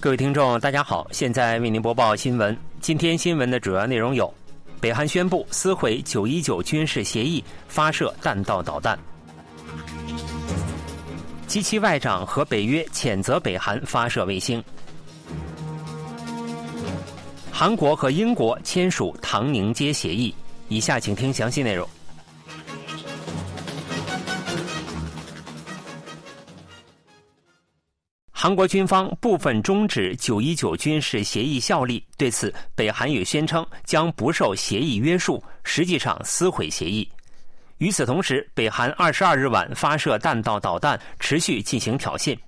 各位听众，大家好，现在为您播报新闻。今天新闻的主要内容有：北韩宣布撕毁九一九军事协议，发射弹道导弹；及其外长和北约谴责北韩发射卫星；韩国和英国签署唐宁街协议。以下请听详细内容。韩国军方部分终止九一九军事协议效力，对此，北韩也宣称将不受协议约束，实际上撕毁协议。与此同时，北韩二十二日晚发射弹道导弹，持续进行挑衅。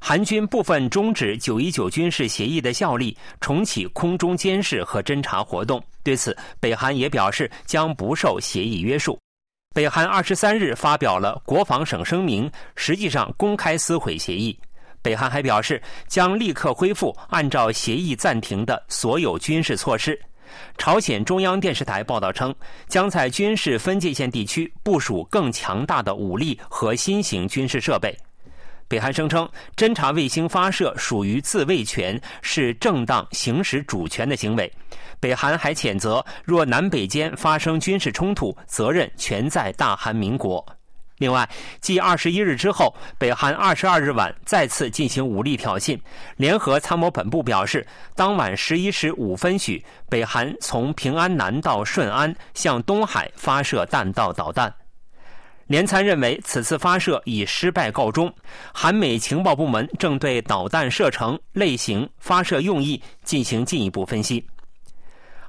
韩军部分终止九一九军事协议的效力，重启空中监视和侦察活动。对此，北韩也表示将不受协议约束。北韩二十三日发表了国防省声明，实际上公开撕毁协议。北韩还表示，将立刻恢复按照协议暂停的所有军事措施。朝鲜中央电视台报道称，将在军事分界线地区部署更强大的武力和新型军事设备。北韩声称，侦察卫星发射属于自卫权，是正当行使主权的行为。北韩还谴责，若南北间发生军事冲突，责任全在大韩民国。另外，继二十一日之后，北韩二十二日晚再次进行武力挑衅。联合参谋本部表示，当晚十一时五分许，北韩从平安南到顺安向东海发射弹道导弹。联参认为此次发射以失败告终。韩美情报部门正对导弹射程、类型、发射用意进行进一步分析。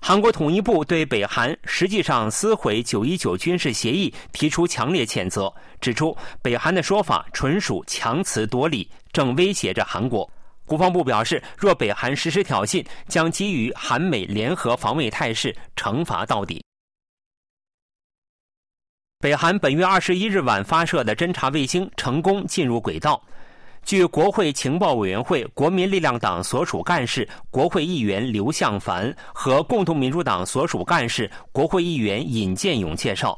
韩国统一部对北韩实际上撕毁九一九军事协议提出强烈谴责，指出北韩的说法纯属强词夺理，正威胁着韩国。国防部表示，若北韩实施挑衅，将基于韩美联合防卫态势惩罚到底。北韩本月二十一日晚发射的侦察卫星成功进入轨道。据国会情报委员会国民力量党所属干事、国会议员刘向凡和共同民主党所属干事、国会议员尹建勇介绍，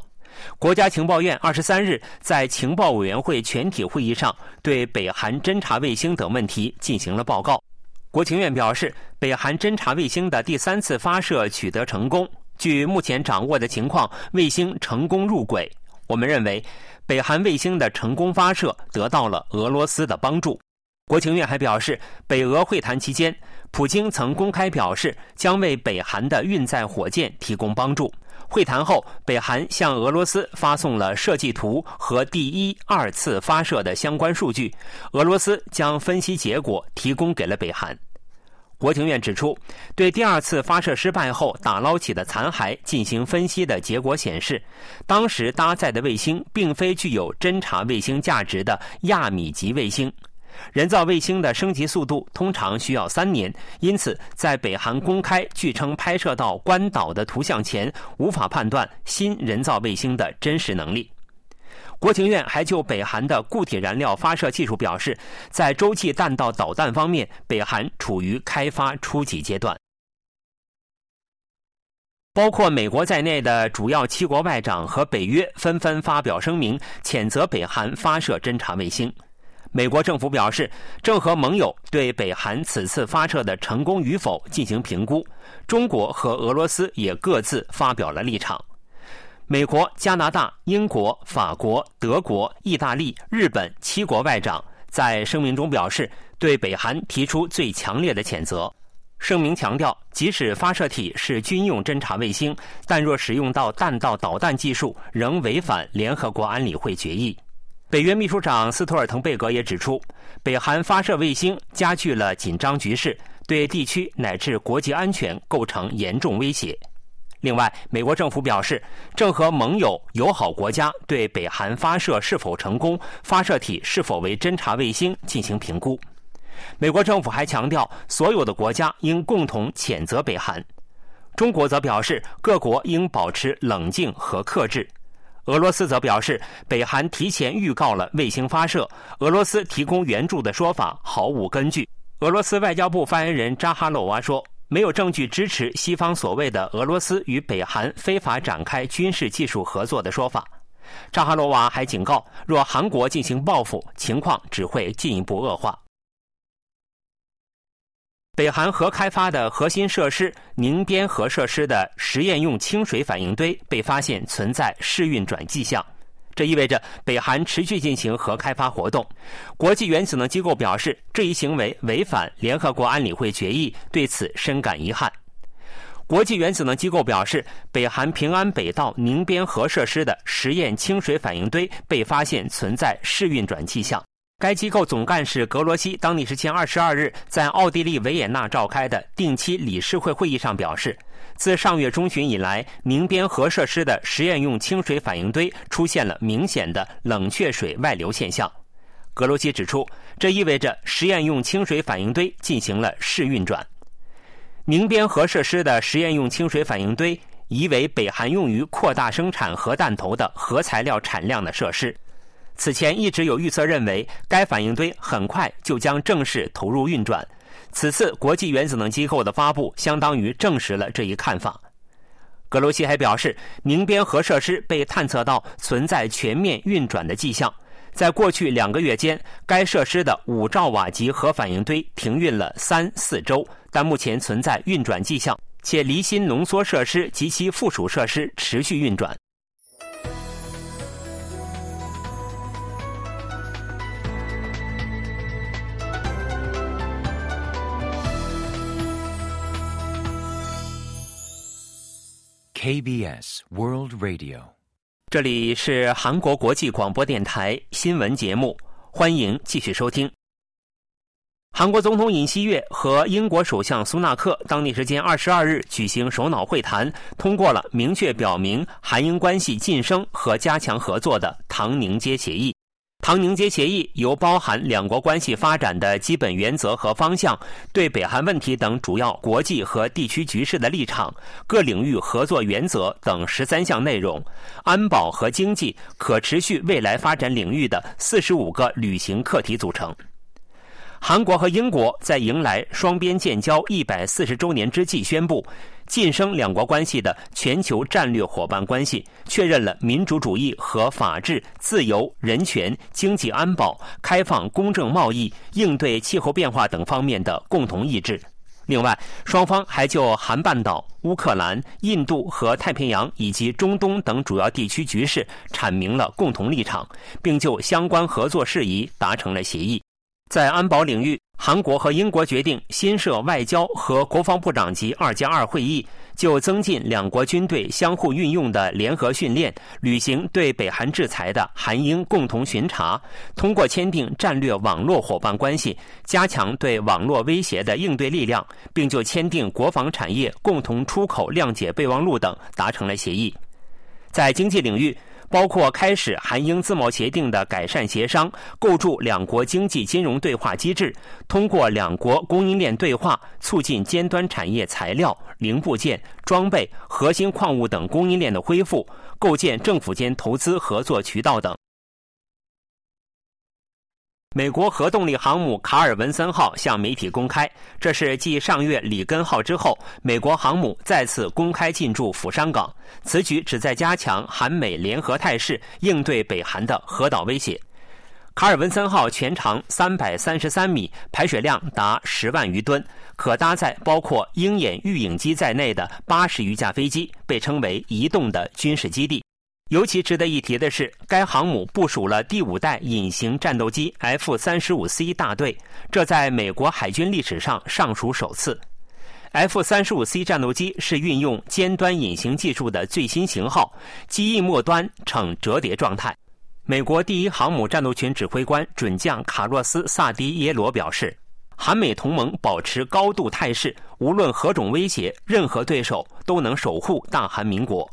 国家情报院二十三日在情报委员会全体会议上对北韩侦察卫星等问题进行了报告。国情院表示，北韩侦察卫星的第三次发射取得成功。据目前掌握的情况，卫星成功入轨。我们认为。北韩卫星的成功发射得到了俄罗斯的帮助。国情院还表示，北俄会谈期间，普京曾公开表示将为北韩的运载火箭提供帮助。会谈后，北韩向俄罗斯发送了设计图和第一、二次发射的相关数据，俄罗斯将分析结果提供给了北韩。国情院指出，对第二次发射失败后打捞起的残骸进行分析的结果显示，当时搭载的卫星并非具有侦察卫星价值的亚米级卫星。人造卫星的升级速度通常需要三年，因此在北韩公开据称拍摄到关岛的图像前，无法判断新人造卫星的真实能力。国情院还就北韩的固体燃料发射技术表示，在洲际弹道导弹方面，北韩处于开发初级阶段。包括美国在内的主要七国外长和北约纷纷发表声明，谴责北韩发射侦察卫星。美国政府表示，正和盟友对北韩此次发射的成功与否进行评估。中国和俄罗斯也各自发表了立场。美国、加拿大、英国、法国、德国、意大利、日本七国外长在声明中表示，对北韩提出最强烈的谴责。声明强调，即使发射体是军用侦察卫星，但若使用到弹道导弹技术，仍违反联合国安理会决议。北约秘书长斯托尔滕贝格也指出，北韩发射卫星加剧了紧张局势，对地区乃至国际安全构成严重威胁。另外，美国政府表示，正和盟友、友好国家对北韩发射是否成功、发射体是否为侦察卫星进行评估。美国政府还强调，所有的国家应共同谴责北韩。中国则表示，各国应保持冷静和克制。俄罗斯则表示，北韩提前预告了卫星发射，俄罗斯提供援助的说法毫无根据。俄罗斯外交部发言人扎哈罗娃说。没有证据支持西方所谓的俄罗斯与北韩非法展开军事技术合作的说法。扎哈罗娃还警告，若韩国进行报复，情况只会进一步恶化。北韩核开发的核心设施宁边核设施的实验用清水反应堆被发现存在试运转迹象，这意味着北韩持续进行核开发活动。国际原子能机构表示，这一行为违反联合国安理会决议，对此深感遗憾。国际原子能机构表示，北韩平安北道宁边核设施的实验清水反应堆被发现存在试运转迹象。该机构总干事格罗西当地时间二十二日在奥地利维也纳召开的定期理事会会议上表示，自上月中旬以来，宁边核设施的实验用清水反应堆出现了明显的冷却水外流现象。格罗西指出，这意味着实验用清水反应堆进行了试运转。宁边核设施的实验用清水反应堆疑为北韩用于扩大生产核弹头的核材料产量的设施。此前一直有预测认为，该反应堆很快就将正式投入运转。此次国际原子能机构的发布，相当于证实了这一看法。格罗西还表示，宁边核设施被探测到存在全面运转的迹象。在过去两个月间，该设施的五兆瓦级核反应堆停运了三四周，但目前存在运转迹象，且离心浓缩设施及其附属设施持续运转。KBS World Radio，这里是韩国国际广播电台新闻节目，欢迎继续收听。韩国总统尹锡悦和英国首相苏纳克当地时间二十二日举行首脑会谈，通过了明确表明韩英关系晋升和加强合作的唐宁街协议。唐宁街协议由包含两国关系发展的基本原则和方向、对北韩问题等主要国际和地区局势的立场、各领域合作原则等十三项内容，安保和经济可持续未来发展领域的四十五个履行课题组成。韩国和英国在迎来双边建交一百四十周年之际宣布。晋升两国关系的全球战略伙伴关系，确认了民主主义和法治、自由、人权、经济安保、开放公正贸易、应对气候变化等方面的共同意志。另外，双方还就韩半岛、乌克兰、印度和太平洋以及中东等主要地区局势阐明了共同立场，并就相关合作事宜达成了协议。在安保领域，韩国和英国决定新设外交和国防部长级二加二会议，就增进两国军队相互运用的联合训练、履行对北韩制裁的韩英共同巡查，通过签订战略网络伙伴关系，加强对网络威胁的应对力量，并就签订国防产业共同出口谅解备忘录等达成了协议。在经济领域。包括开始韩英自贸协定的改善协商，构筑两国经济金融对话机制，通过两国供应链对话，促进尖端产业材料、零部件、装备、核心矿物等供应链的恢复，构建政府间投资合作渠道等。美国核动力航母卡尔文森号向媒体公开，这是继上月里根号之后，美国航母再次公开进驻釜山港。此举旨在加强韩美联合态势，应对北韩的核岛威胁。卡尔文森号全长三百三十三米，排水量达十万余吨，可搭载包括鹰眼预影机在内的八十余架飞机，被称为移动的军事基地。尤其值得一提的是，该航母部署了第五代隐形战斗机 F 三十五 C 大队，这在美国海军历史上尚属首次。F 三十五 C 战斗机是运用尖端隐形技术的最新型号，机翼末端呈折叠状态。美国第一航母战斗群指挥官准将卡洛斯·萨迪耶罗表示，韩美同盟保持高度态势，无论何种威胁，任何对手都能守护大韩民国。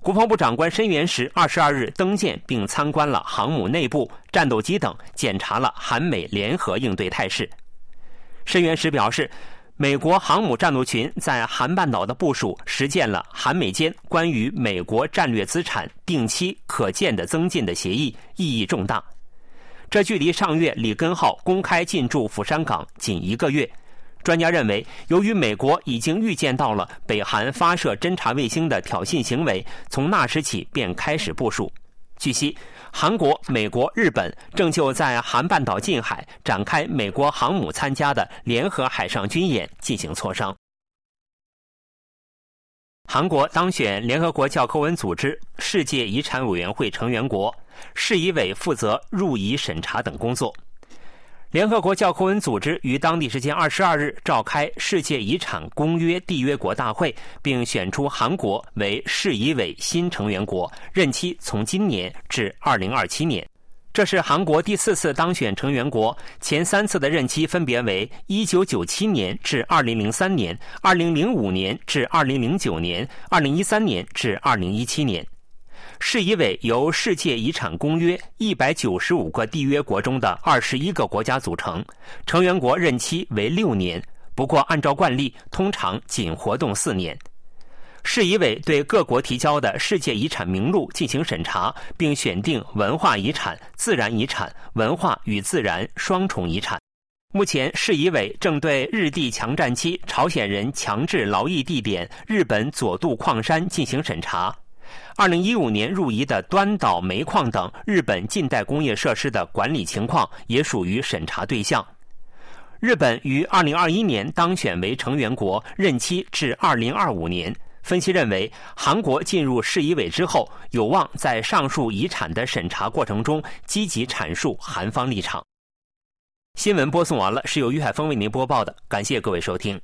国防部长官申元石二十二日登舰并参观了航母内部、战斗机等，检查了韩美联合应对态势。申元实表示，美国航母战斗群在韩半岛的部署，实践了韩美间关于美国战略资产定期可见的增进的协议，意义重大。这距离上月里根号公开进驻釜山港仅一个月。专家认为，由于美国已经预见到了北韩发射侦察卫星的挑衅行为，从那时起便开始部署。据悉，韩国、美国、日本正就在韩半岛近海展开美国航母参加的联合海上军演进行磋商。韩国当选联合国教科文组织世界遗产委员会成员国，市遗委负责入遗审查等工作。联合国教科文组织于当地时间二十二日召开世界遗产公约缔约国大会，并选出韩国为世遗委新成员国，任期从今年至二零二七年。这是韩国第四次当选成员国，前三次的任期分别为一九九七年至二零零三年、二零零五年至二零零九年、二零一三年至二零一七年。市遗委由世界遗产公约一百九十五个缔约国中的二十一个国家组成，成员国任期为六年。不过，按照惯例，通常仅活动四年。市遗委对各国提交的世界遗产名录进行审查，并选定文化遗产、自然遗产、文化与自然双重遗产。目前，市遗委正对日帝强占期朝鲜人强制劳役地点日本佐渡矿山进行审查。二零一五年入遗的端岛煤矿等日本近代工业设施的管理情况也属于审查对象。日本于二零二一年当选为成员国，任期至二零二五年。分析认为，韩国进入市遗委之后，有望在上述遗产的审查过程中积极阐述韩方立场。新闻播送完了，是由于海峰为您播报的，感谢各位收听。